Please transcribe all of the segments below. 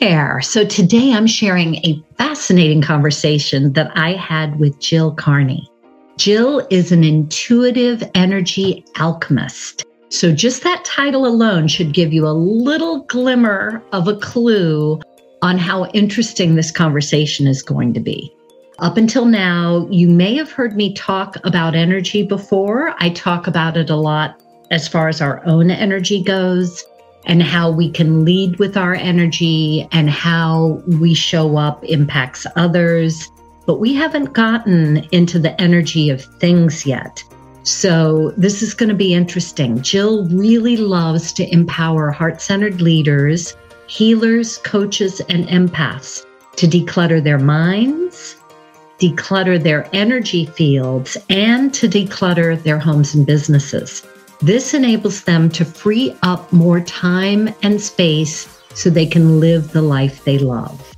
there. So today I'm sharing a fascinating conversation that I had with Gill Kearney. Gill is an intuitive energy alchemist. So just that title alone should give you a little glimmer of a clue on how interesting this conversation is going to be. Up until now, you may have heard me talk about energy before. I talk about it a lot as far as our own energy goes and how we can lead with our energy and how we show up impacts others. But we haven't gotten into the energy of things yet. So this is going to be interesting. Gill really loves to empower heart centered leaders, healers, coaches, and empaths to declutter their minds, declutter their energy fields, and to declutter their homes and businesses. This enables them to free up more time and space so they can live the life they love.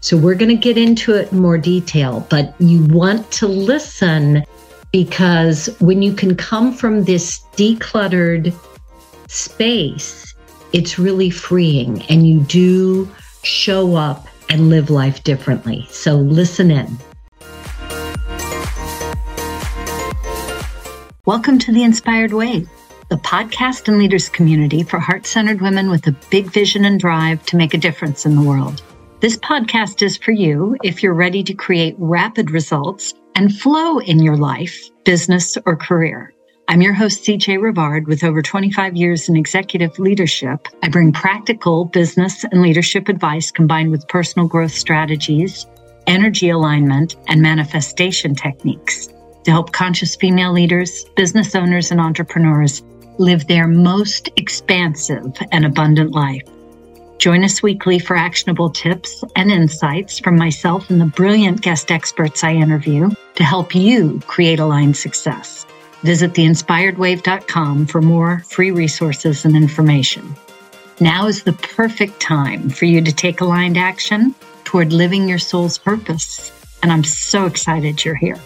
So, we're going to get into it in more detail, but you want to listen because when you can come from this decluttered space, it's really freeing and you do show up and live life differently. So, listen in. Welcome to the Inspired Wave the podcast and leaders community for heart centered women with a big vision and drive to make a difference in the world. This podcast is for you if you're ready to create rapid results and flow in your life, business, or career. I'm your host, CJ Rivard, with over 25 years in executive leadership. I bring practical business and leadership advice combined with personal growth strategies, energy alignment, and manifestation techniques to help conscious female leaders, business owners, and entrepreneurs live their most expansive and abundant life. Join us weekly for actionable tips and insights from myself and the brilliant guest experts I interview to help you create aligned success. Visit theinspiredwave.com for more free resources and information. Now is the perfect time for you to take aligned action toward living your soul's purpose. And I'm so excited you're here.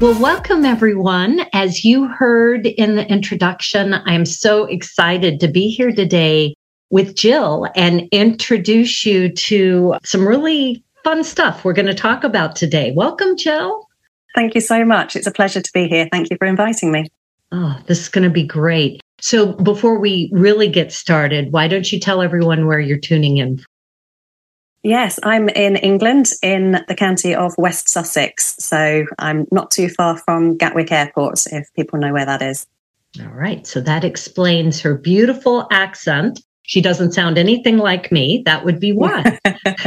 Well, welcome everyone. As you heard in the introduction, I'm so excited to be here today with Gill and introduce you to some really fun stuff we're going to talk about today. Welcome, Gill. Thank you so much. It's a pleasure to be here. Thank you for inviting me. Oh, this is going to be great. So, before we really get started, why don't you tell everyone where you're tuning in Yes, I'm in England in the county of West Sussex. So I'm not too far from Gatwick Airport, if people know where that is. All right. So that explains her beautiful accent. She doesn't sound anything like me. That would be why.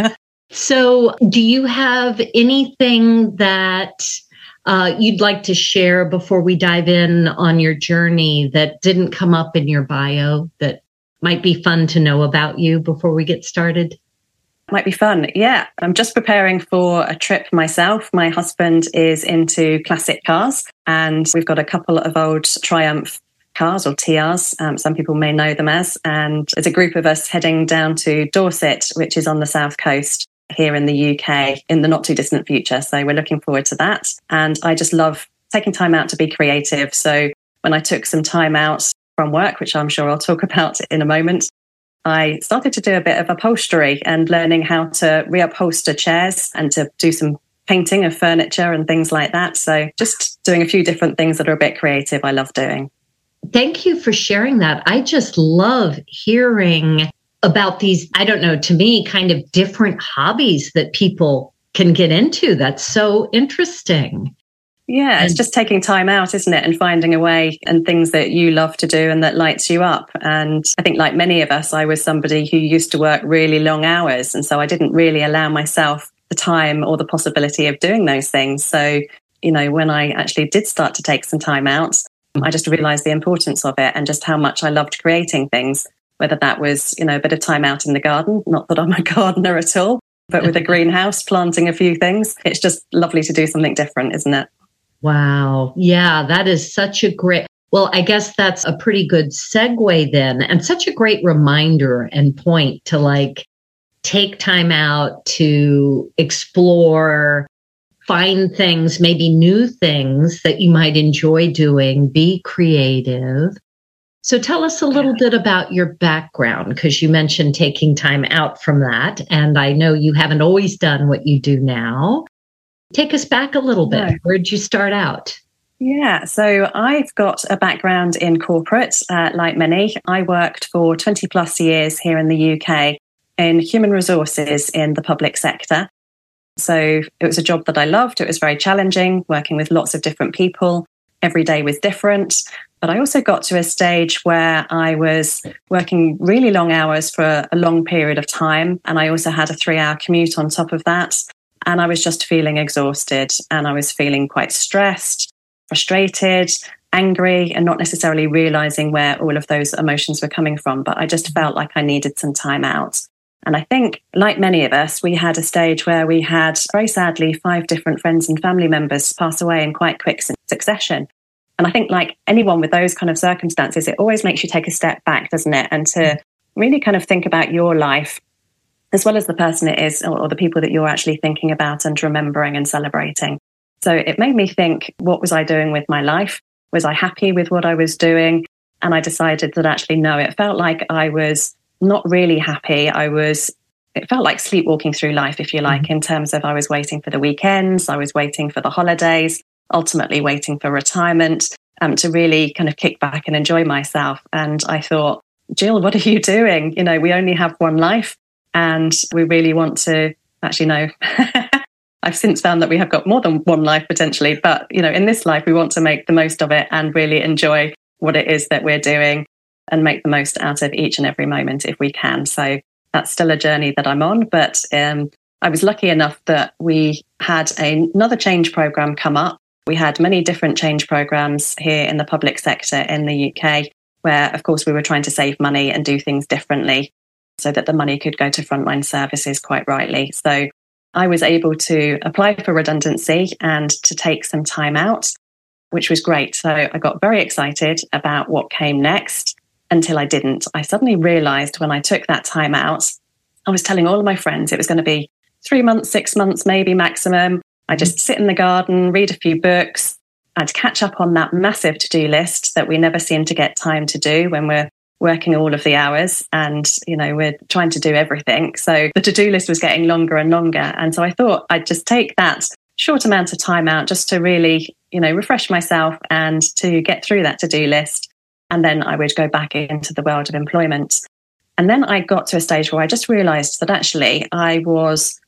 so, do you have anything that uh, you'd like to share before we dive in on your journey that didn't come up in your bio that might be fun to know about you before we get started? Might be fun. Yeah. I'm just preparing for a trip myself. My husband is into classic cars and we've got a couple of old Triumph cars or TRs, um, some people may know them as. And there's a group of us heading down to Dorset, which is on the south coast here in the UK in the not too distant future. So we're looking forward to that. And I just love taking time out to be creative. So when I took some time out from work, which I'm sure I'll talk about in a moment, I started to do a bit of upholstery and learning how to reupholster chairs and to do some painting of furniture and things like that. So just doing a few different things that are a bit creative, I love doing. Thank you for sharing that. I just love hearing about these, I don't know, to me, kind of different hobbies that people can get into. That's so interesting. Yeah, it's just taking time out, isn't it? And finding a way and things that you love to do and that lights you up. And I think, like many of us, I was somebody who used to work really long hours. And so I didn't really allow myself the time or the possibility of doing those things. So, you know, when I actually did start to take some time out, I just realized the importance of it and just how much I loved creating things, whether that was, you know, a bit of time out in the garden, not that I'm a gardener at all, but with a greenhouse, planting a few things. It's just lovely to do something different, isn't it? Wow. Yeah, that is such a great. Well, I guess that's a pretty good segue then, and such a great reminder and point to like take time out to explore, find things, maybe new things that you might enjoy doing, be creative. So tell us a little bit about your background because you mentioned taking time out from that. And I know you haven't always done what you do now. Take us back a little bit. No. Where did you start out? Yeah, so I've got a background in corporate, uh, like many. I worked for 20 plus years here in the UK in human resources in the public sector. So it was a job that I loved. It was very challenging, working with lots of different people. Every day was different. But I also got to a stage where I was working really long hours for a long period of time. And I also had a three hour commute on top of that. And I was just feeling exhausted and I was feeling quite stressed frustrated, angry, and not necessarily realizing where all of those emotions were coming from. But I just mm-hmm. felt like I needed some time out. And I think, like many of us, we had a stage where we had, very sadly, five different friends and family members pass away in quite quick succession. And I think, like anyone with those kind of circumstances, it always makes you take a step back, doesn't it? And to mm-hmm. really kind of think about your life as well as the person it is or, the people that you're actually thinking about and remembering and celebrating. So it made me think, what was I doing with my life? Was I happy with what I was doing? And I decided that actually, no, it felt like I was not really happy. I was, it felt like sleepwalking through life, if you like, mm-hmm. in terms of I was waiting for the weekends, I was waiting for the holidays, ultimately waiting for retirement um, to really kind of kick back and enjoy myself. And I thought, Gill, what are you doing? You know, we only have one life and we really want to actually know I've since found that we have got more than one life potentially, but you know, in this life, we want to make the most of it and really enjoy what it is that we're doing and make the most out of each and every moment if we can. So that's still a journey that I'm on, but um, I was lucky enough that we had a, another change program come up. We had many different change programs here in the public sector in the UK, where, of course, we were trying to save money and do things differently so that the money could go to frontline services quite rightly. So I was able to apply for redundancy and to take some time out, which was great. So I got very excited about what came next until I didn't. I suddenly realized when I took that time out, I was telling all of my friends it was going to be three months, six months, maybe maximum. I just mm. sit in the garden, read a few books. I'd catch up on that massive to do list that we never seem to get time to do when we're working all of the hours and you know we're trying to do everything. So the to-do list was getting longer and longer. And so i thought i'd just take that short amount of time out just to really you know refresh myself and to get through that to-do list. And then i would go back into the world of employment. And then i got to a stage where i just realized that actually i was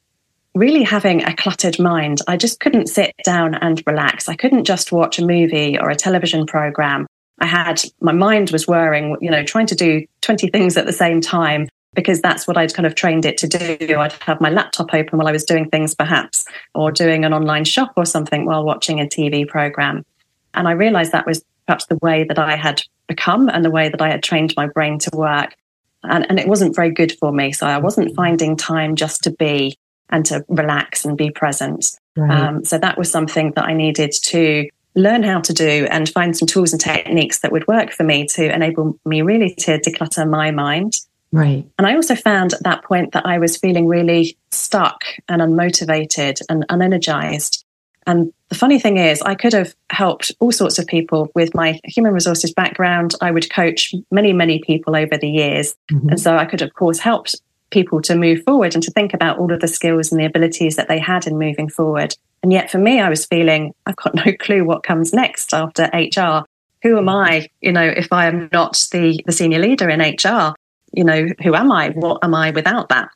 really having a cluttered mind. I just couldn't sit down and relax. I couldn't just watch a movie or a television program I had my mind was whirring, you know, trying to do 20 things at the same time because that's what I'd kind of trained it to do. I'd have my laptop open while I was doing things, perhaps, or doing an online shop or something while watching a TV program. And I realized that was perhaps the way that I had become and the way that I had trained my brain to work. And, and it wasn't very good for me. So I wasn't finding time just to be and to relax and be present. Right. Um, so that was something that I needed to learn how to do and find some tools and techniques that would work for me to enable me really to declutter my mind. Right. And I also found at that point that I was feeling really stuck and unmotivated and unenergized. And the funny thing is, I could have helped all sorts of people with my human resources background. I would coach many, many people over the years. Mm-hmm. And so I could, of course, help people to move forward and to think about all of the skills and the abilities that they had in moving forward. And yet for me, I was feeling I've got no clue what comes next after HR. Who am I, you know, if I am not the, the senior leader in HR? You know, who am I? What am I without that?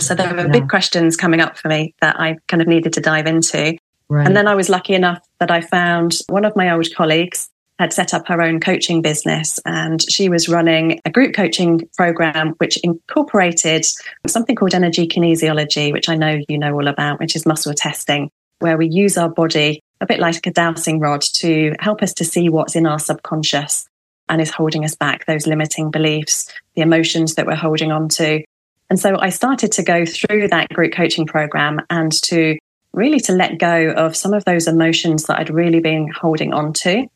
So there were yeah. big questions coming up for me that I kind of needed to dive into. Right. And then I was lucky enough that I found one of my old colleagues had set up her own coaching business and she was running a group coaching program which incorporated something called energy kinesiology, which I know you know all about, which is muscle testing where we use our body a bit like a dowsing rod to help us to see what's in our subconscious and is holding us back, those limiting beliefs, the emotions that we're holding on to. And so I started to go through that group coaching program and to really to let go of some of those emotions that I'd really been holding on to.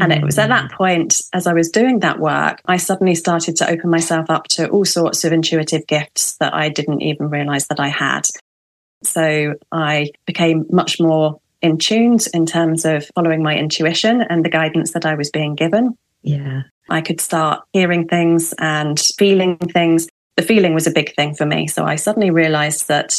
And it was at that mm. point, as I was doing that work, I suddenly started to open myself up to all sorts of intuitive gifts that I didn't even realize that I had. So I became much more in tune in terms of following my intuition and the guidance that I was being given. Yeah. I could start hearing things and feeling things. The feeling was a big thing for me. So I suddenly realized that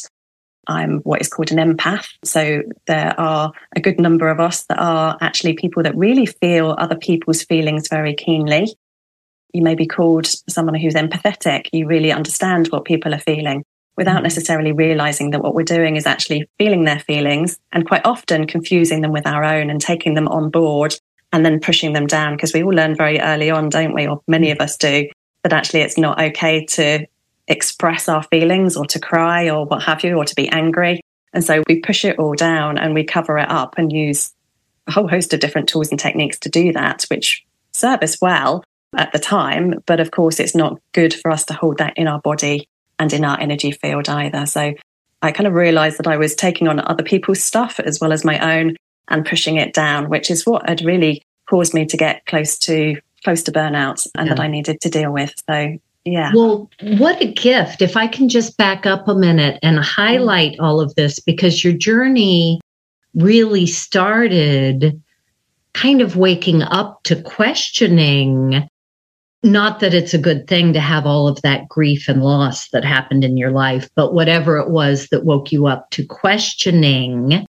I'm what is called an empath. So there are a good number of us that are actually people that really feel other people's feelings very keenly. You may be called someone who's empathetic. You really understand what people are feeling without mm-hmm. necessarily realizing that what we're doing is actually feeling their feelings and quite often confusing them with our own and taking them on board and then pushing them down because we all learn very early on, don't we? Or many of us do, that actually it's not okay to express our feelings or to cry or what have you, or to be angry. And so we push it all down and we cover it up and use a whole host of different tools and techniques to do that, which serve us well at the time. But of course, it's not good for us to hold that in our body and in our energy field either. So I kind of realized that I was taking on other people's stuff as well as my own and pushing it down, which is what had really caused me to get close to close to burnout and yeah. that I needed to deal with. So yeah. Well, what a gift. If I can just back up a minute and highlight mm. all of this, because your journey really started kind of waking up to questioning. Not that it's a good thing to have all of that grief and loss that happened in your life, but whatever it was that woke you up to questioning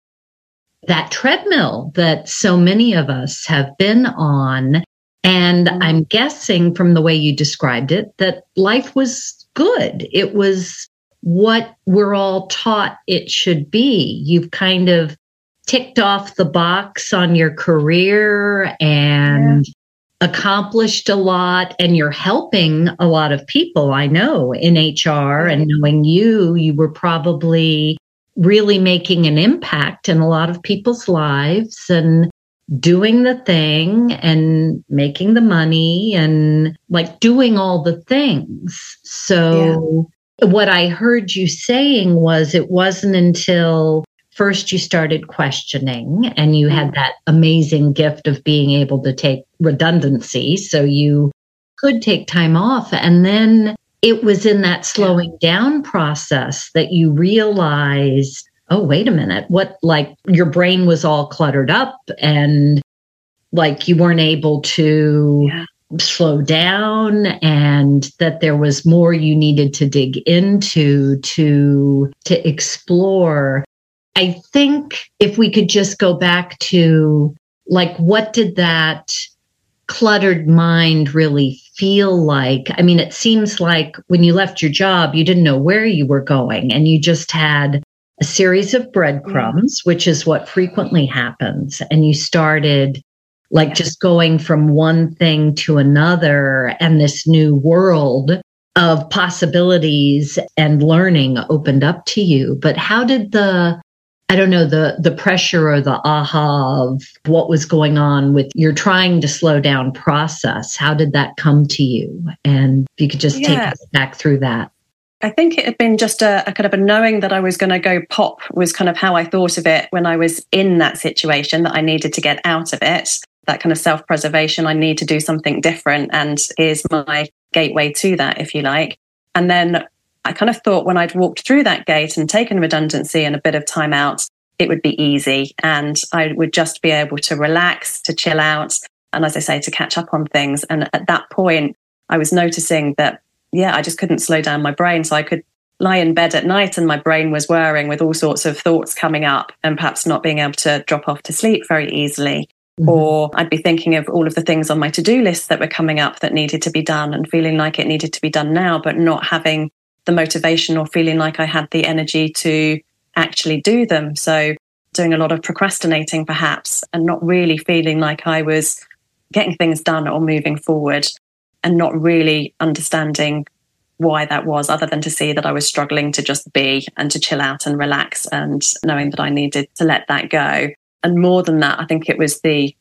that treadmill that so many of us have been on and mm-hmm. I'm guessing from the way you described it that life was good. It was what we're all taught it should be. You've kind of ticked off the box on your career and yeah. Accomplished a lot, and you're helping a lot of people. I know in HR and knowing you, you were probably really making an impact in a lot of people's lives. And doing the thing and making the money and like doing all the things. So, yeah. what I heard you saying was it wasn't until first you started questioning and you had mm-hmm. that amazing gift of being able to take redundancy. So, you could take time off. And then it was in that slowing down process that you realized oh, wait a minute, what, like your brain was all cluttered up and like you weren't able to yeah. slow down and that there was more you needed to dig into to to explore i think if we could just go back to like what did that cluttered mind really feel like i mean it seems like when you left your job you didn't know where you were going and you just had a series of breadcrumbs, mm-hmm. which is what frequently happens. And you started like just going from one thing to another and this new world of possibilities and learning opened up to you. But how did the I don't know the the pressure or the aha of what was going on with your trying to slow down process. How did that come to you? And if you could just yeah. take us back through that. I think it had been just a, a kind of a knowing that I was going to go pop was kind of how I thought of it when I was in that situation that I needed to get out of it. That kind of self preservation, I need to do something different. And here's my gateway to that, if you like. And then I kind of thought when I'd walked through that gate and taken redundancy and a bit of time out, it would be easy and I would just be able to relax, to chill out, and as I say, to catch up on things. And at that point, I was noticing that yeah, I just couldn't slow down my brain. So I could lie in bed at night and my brain was whirring with all sorts of thoughts coming up and perhaps not being able to drop off to sleep very easily. Mm-hmm. Or I'd be thinking of all of the things on my to do list that were coming up that needed to be done and feeling like it needed to be done now, but not having the motivation or feeling like I had the energy to actually do them. So doing a lot of procrastinating perhaps and not really feeling like I was getting things done or moving forward and not really understanding why that was, other than to see that I was struggling to just be and to chill out and relax and knowing that I needed to let that go. And more than that, I think it was the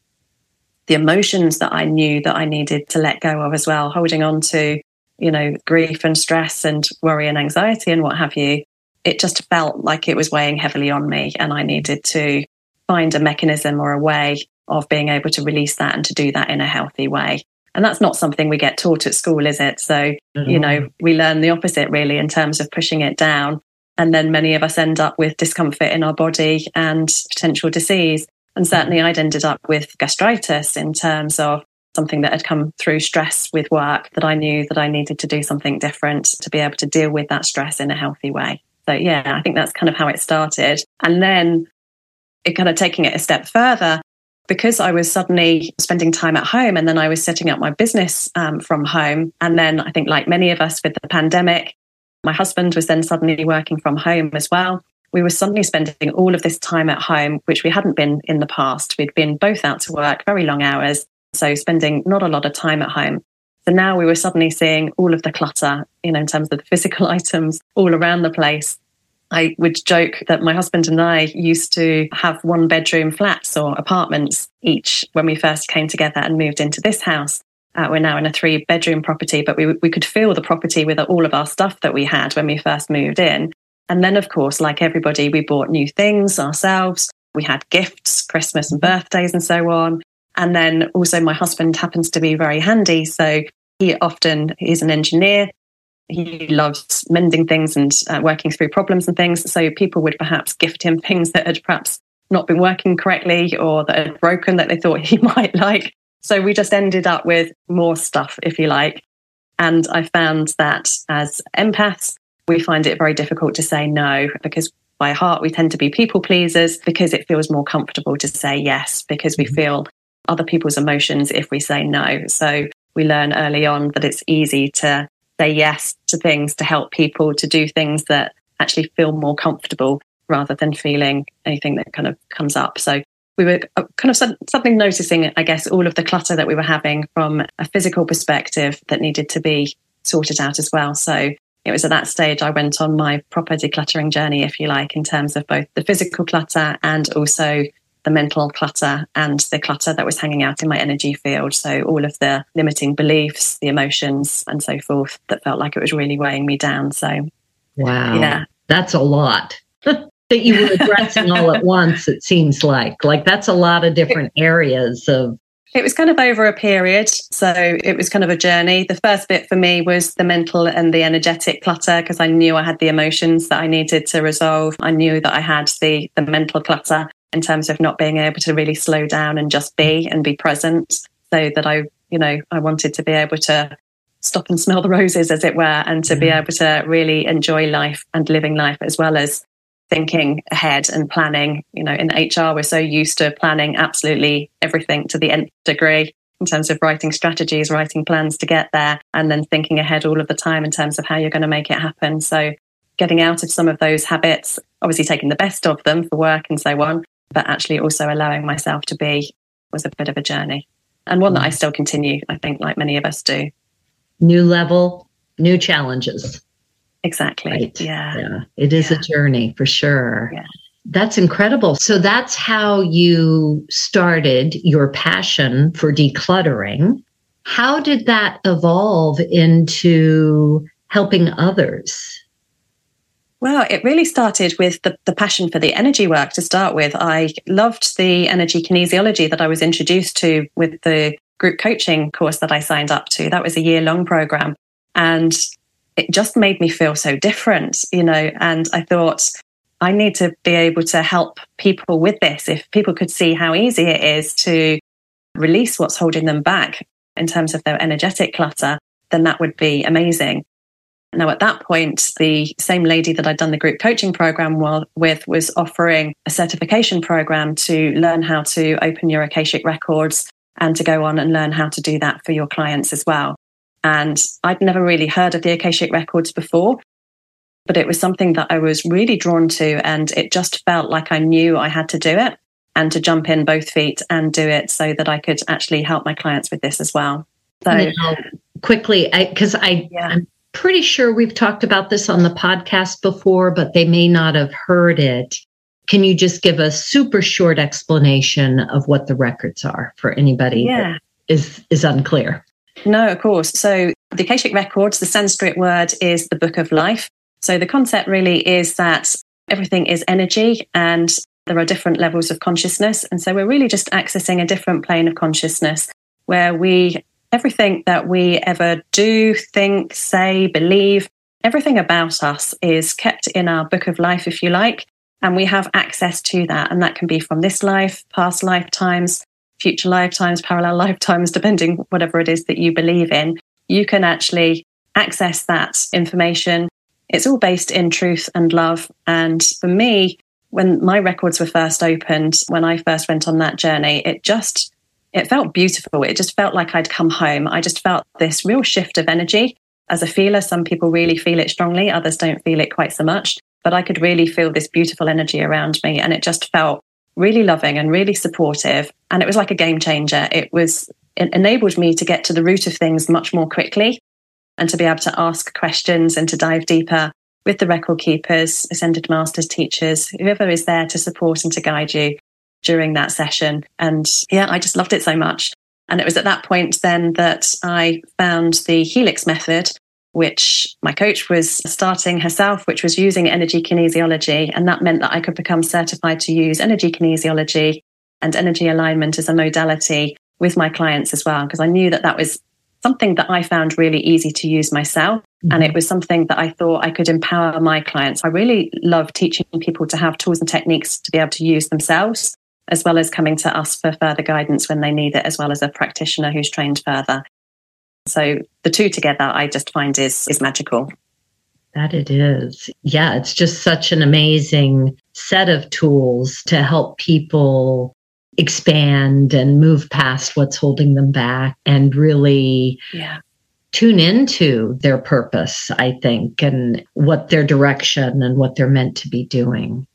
the emotions that I knew that I needed to let go of as well, holding on to, you know, grief and stress and worry and anxiety and what have you. It just felt like it was weighing heavily on me and I needed to find a mechanism or a way of being able to release that and to do that in a healthy way. And that's not something we get taught at school, is it? So, you know, we learn the opposite really in terms of pushing it down. And then many of us end up with discomfort in our body and potential disease. And certainly I'd ended up with gastritis in terms of something that had come through stress with work that I knew that I needed to do something different to be able to deal with that stress in a healthy way. So yeah, I think that's kind of how it started. And then it kind of taking it a step further, because I was suddenly spending time at home and then I was setting up my business um, from home. And then I think, like many of us with the pandemic, my husband was then suddenly working from home as well. We were suddenly spending all of this time at home, which we hadn't been in the past. We'd been both out to work, very long hours. So spending not a lot of time at home. So now we were suddenly seeing all of the clutter, you know, in terms of the physical items all around the place. I would joke that my husband and I used to have one bedroom flats or apartments each when we first came together and moved into this house. Uh, we're now in a three bedroom property, but we, we could fill the property with all of our stuff that we had when we first moved in. And then, of course, like everybody, we bought new things ourselves. We had gifts, Christmas and birthdays, and so on. And then also, my husband happens to be very handy. So he often is an engineer he loves mending things and uh, working through problems and things. So people would perhaps gift him things that had perhaps not been working correctly or that had broken that they thought he might like. So we just ended up with more stuff, if you like. And I found that as empaths, we find it very difficult to say no because by heart we tend to be people pleasers because it feels more comfortable to say yes because we mm-hmm. feel other people's emotions if we say no. So we learn early on that it's easy to say yes to things to help people to do things that actually feel more comfortable rather than feeling anything that kind of comes up. So we were uh, kind of something noticing, I guess, all of the clutter that we were having from a physical perspective that needed to be sorted out as well. So it was at that stage I went on my proper decluttering journey, if you like, in terms of both the physical clutter and also the mental clutter and the clutter that was hanging out in my energy field. So all of the limiting beliefs, the emotions, and so forth that felt like it was really weighing me down. So, wow, yeah, that's a lot. that you were addressing all at once it seems like like that's a lot of different areas of it was kind of over a period. So it was kind of a journey. The first bit for me was the mental and the energetic clutter because I knew I had the emotions that I needed to resolve. I knew that I had the, the mental clutter in terms of not being able to really slow down and just be and be present so that I, you know, I wanted to be able to stop and smell the roses, as it were, and to mm. be able to really enjoy life and living life as well as thinking ahead and planning. You know, in HR, we're so used to planning absolutely everything to the nth degree in terms of writing strategies, writing plans to get there, and then thinking ahead all of the time in terms of how you're going to make it happen. So, getting out of some of those habits, obviously taking the best of them for work and so on, but actually also allowing myself to be was a bit of a journey and one that I still continue, I think, like many of us do. New level, new challenges. Exactly. Right. Yeah. yeah. It is yeah. a journey for sure. Yeah. That's incredible. So that's how you started your passion for decluttering. How did that evolve into helping others? Well, it really started with the, the passion for the energy work to start with. I loved the energy kinesiology that I was introduced to with the group coaching course that I signed up to. That was a year long program. And it just made me feel so different, you know. And I thought, I need to be able to help people with this. If people could see how easy it is to release what's holding them back in terms of their energetic clutter, then that would be amazing. Now, at that point, the same lady that I'd done the group coaching program with was offering a certification program to learn how to open your Akashic records and to go on and learn how to do that for your clients as well. And I'd never really heard of the Akashic records before, but it was something that I was really drawn to. And it just felt like I knew I had to do it and to jump in both feet and do it so that I could actually help my clients with this as well. So quickly, because I, I yeah. I'm pretty sure we've talked about this on the podcast before, but they may not have heard it. Can you just give a super short explanation of what the records are for anybody yeah. is is unclear? No, of course. So the Akashic records, the Sanskrit word is the book of life. So the concept really is that everything is energy and there are different levels of consciousness. And so we're really just accessing a different plane of consciousness where we everything that we ever do, think, say, believe, everything about us is kept in our book of life, if you like. And we have access to that. And that can be from this life, past lifetimes, future lifetimes, parallel lifetimes, depending whatever it is that you believe in, you can actually access that information. It's all based in truth and love. And for me, when my records were first opened, when I first went on that journey, it just it felt beautiful. It just felt like I'd come home. I just felt this real shift of energy. As a feeler, some people really feel it strongly, others don't feel it quite so much. But I could really feel this beautiful energy around me. And it just felt really loving and really supportive. And it was like a game changer. It was, it enabled me to get to the root of things much more quickly and to be able to ask questions and to dive deeper with the record keepers, ascended masters, teachers, whoever is there to support and to guide you during that session. And yeah, I just loved it so much. And it was at that point then that I found the Helix method, which my coach was starting herself, which was using energy kinesiology. And that meant that I could become certified to use energy kinesiology and energy alignment as a modality with my clients as well, because I knew that that was something that I found really easy to use myself. Mm-hmm. And it was something that I thought I could empower my clients. I really love teaching people to have tools and techniques to be able to use themselves as well as coming to us for further guidance when they need it, as well as a practitioner who's trained further. So the two together, I just find is is magical. That it is. Yeah, it's just such an amazing set of tools to help people expand and move past what's holding them back and really yeah. tune into their purpose, I think, and what their direction and what they're meant to be doing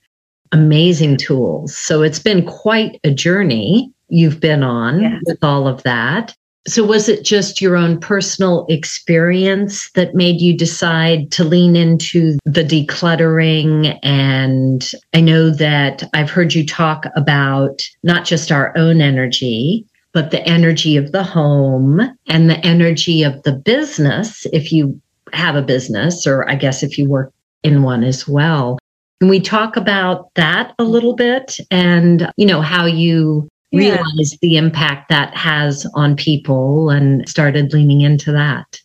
amazing tools. So it's been quite a journey you've been on with all of that. So, was it just your own personal experience that made you decide to lean into the decluttering? And I know that I've heard you talk about not just our own energy, but the energy of the home and the energy of the business, if you have a business, or I guess if you work in one as well. Can we talk about that a little bit and, you know, how you yeah. realized the impact that has on people and started leaning into that?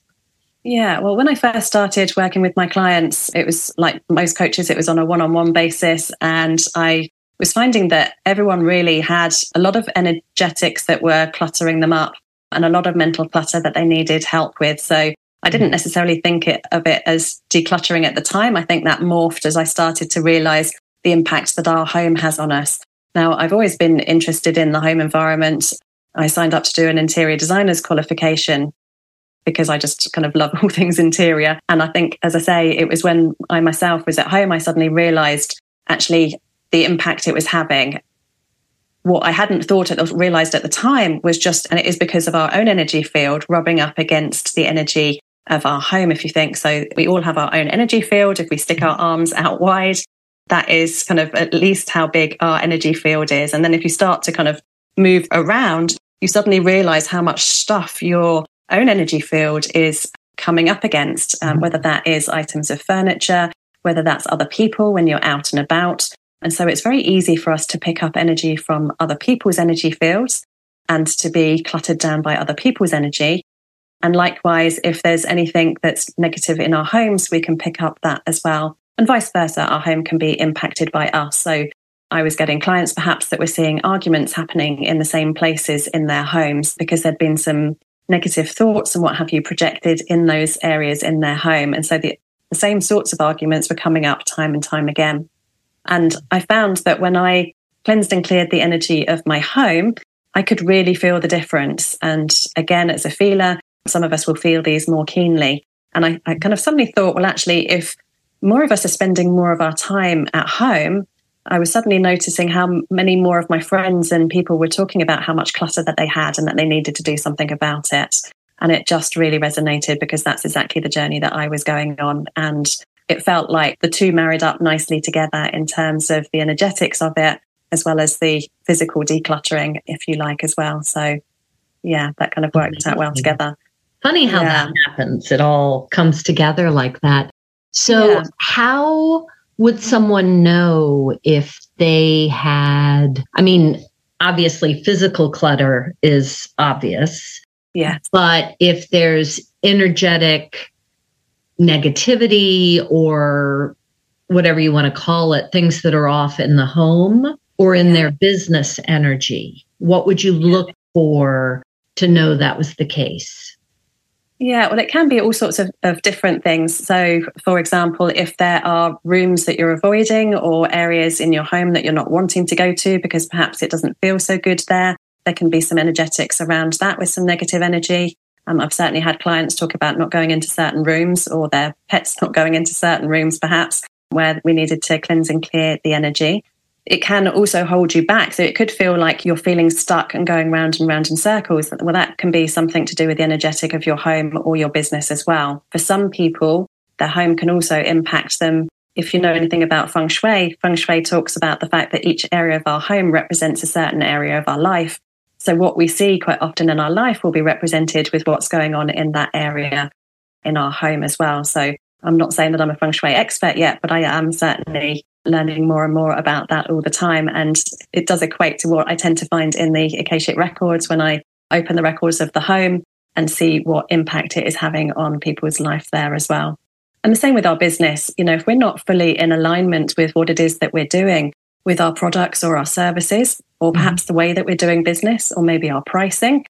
Yeah, well, when I first started working with my clients, it was like most coaches, it was on a one on one basis. And I was finding that everyone really had a lot of energetics that were cluttering them up and a lot of mental clutter that they needed help with. So I didn't necessarily think it, of it as decluttering at the time. I think that morphed as I started to realize the impact that our home has on us. Now, I've always been interested in the home environment. I signed up to do an interior designer's qualification because I just kind of love all things interior. And I think, as I say, it was when I myself was at home, I suddenly realized actually the impact it was having. What I hadn't thought or realized at the time was just, and it is because of our own energy field rubbing up against the energy of our home, if you think. So we all have our own energy field. If we stick our arms out wide, that is kind of at least how big our energy field is. And then if you start to kind of move around, you suddenly realize how much stuff your own energy field is coming up against, um, mm-hmm. whether that is items of furniture, whether that's other people when you're out and about. And so it's very easy for us to pick up energy from other people's energy fields and to be cluttered down by other people's energy. And likewise, if there's anything that's negative in our homes, we can pick up that as well. And vice versa, our home can be impacted by us. So I was getting clients perhaps that were seeing arguments happening in the same places in their homes because there'd been some negative thoughts and what have you projected in those areas in their home. And so the, the same sorts of arguments were coming up time and time again. And I found that when I cleansed and cleared the energy of my home, I could really feel the difference. And again, as a feeler, some of us will feel these more keenly. And I, I kind of suddenly thought, well, actually, if more of us are spending more of our time at home, I was suddenly noticing how many more of my friends and people were talking about how much clutter that they had and that they needed to do something about it. And it just really resonated because that's exactly the journey that I was going on. And it felt like the two married up nicely together in terms of the energetics of it, as well as the physical decluttering, if you like, as well. So, yeah, that kind of worked out well mm-hmm. together. Funny how yeah. that happens. It all comes together like that. So, yeah. how would someone know if they had, I mean, obviously physical clutter is obvious. Yeah. But if there's energetic negativity or whatever you want to call it, things that are off in the home or in their business energy, What would you look for to know that was the case? Yeah, well, it can be all sorts of, of different things. So, for example, if there are rooms that you're avoiding or areas in your home that you're not wanting to go to because perhaps it doesn't feel so good there, there can be some energetics around that with some negative energy. Um, I've certainly had clients talk about not going into certain rooms or their pets not going into certain rooms, perhaps, where we needed to cleanse and clear the energy it can also hold you back. So it could feel like you're feeling stuck and going round and round in circles. Well, that can be something to do with the energetic of your home or your business as well. For some people, their home can also impact them. If you know anything about feng shui, feng shui talks about the fact that each area of our home represents a certain area of our life. So what we see quite often in our life will be represented with what's going on in that area in our home as well. So I'm not saying that I'm a feng shui expert yet, but I am certainly learning more and more about that all the time. And it does equate to what I tend to find in the Akashic records when I open the records of the home and see what impact it is having on people's life there as well. And the same with our business. You know, if we're not fully in alignment with what it is that we're doing with our products or our services, or perhaps the way that we're doing business, or maybe our pricing,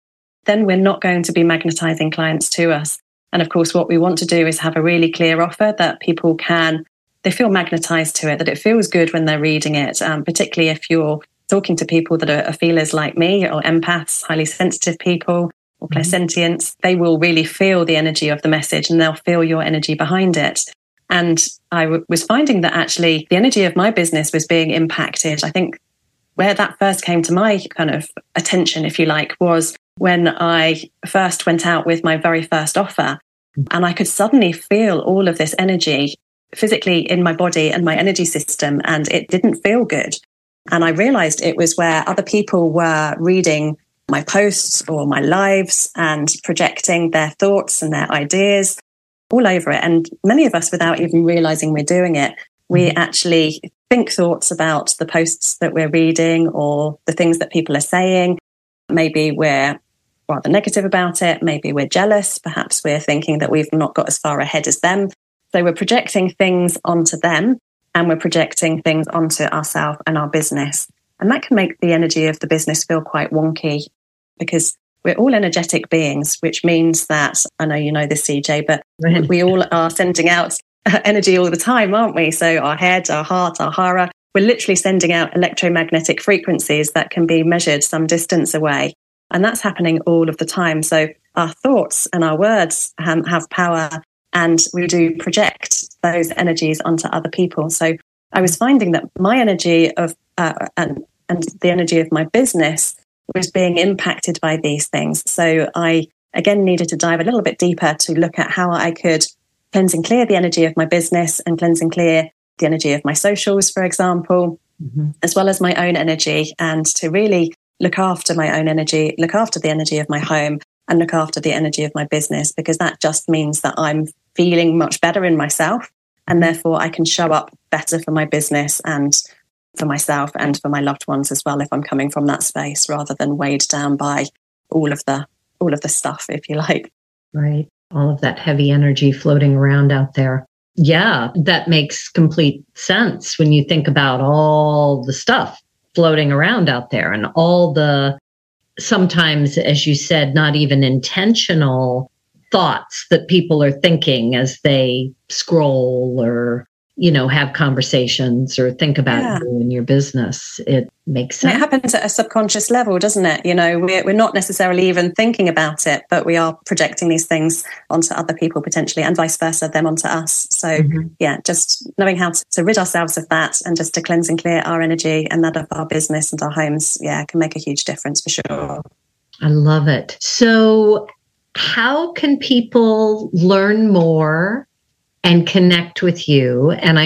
then we're not going to be magnetizing clients to us. And of course, what we want to do is have a really clear offer that people can they feel magnetized to it, that it feels good when they're reading it, um, particularly if you're talking to people that are, are, feelers like me or empaths, highly sensitive people or mm-hmm. clairsentients. Mm-hmm. They will really feel the energy of the message and they'll feel your energy behind it. And I w- was finding that actually the energy of my business was being impacted. I think where that first came to my kind of attention, if you like, was when I first went out with my very first offer. Mm. And I could suddenly feel all of this energy physically in my body and my energy system, and it didn't feel good. And I realized it was where other people were reading my posts or my lives and projecting their thoughts and their ideas all over it. And many of us, without even realizing we're doing it, we mm-hmm. actually think thoughts about the posts that we're reading or the things that people are saying. Maybe we're rather negative about it. Maybe we're jealous. Perhaps we're thinking that we've not got as far ahead as them. So we're projecting things onto them and we're projecting things onto ourselves and our business. And that can make the energy of the business feel quite wonky because we're all energetic beings, which means that I know you know this, CJ, but we all are sending out energy all the time, aren't we? So our head, our heart, our hara, we're literally sending out electromagnetic frequencies that can be measured some distance away. And that's happening all of the time. So our thoughts and our words have power and we do project those energies onto other people. So I was finding that my energy of uh, and and the energy of my business was being impacted by these things. So I again needed to dive a little bit deeper to look at how I could cleanse and clear the energy of my business and cleanse and clear the energy of my socials, for example, mm-hmm. as well as my own energy, and to really look after my own energy, look after the energy of my home, and look after the energy of my business because that just means that I'm feeling much better in myself and therefore I can show up better for my business and for myself and for my loved ones as well if I'm coming from that space rather than weighed down by all of the all of the stuff if you like. Right. All of that heavy energy floating around out there. Yeah that makes complete sense when you think about all the stuff floating around out there and all the sometimes, as you said, not even intentional thoughts that people are thinking as they scroll or you know have conversations or think about yeah. you and your business it makes sense and it happens at a subconscious level doesn't it? You know we're, we're not necessarily even thinking about it but we are projecting these things onto other people potentially and vice versa them onto us. So mm-hmm. yeah just knowing how to, to rid ourselves of that and just to cleanse and clear our energy and that of our business and our homes yeah can make a huge difference for sure. I love it. So how can people learn more and connect with you. And I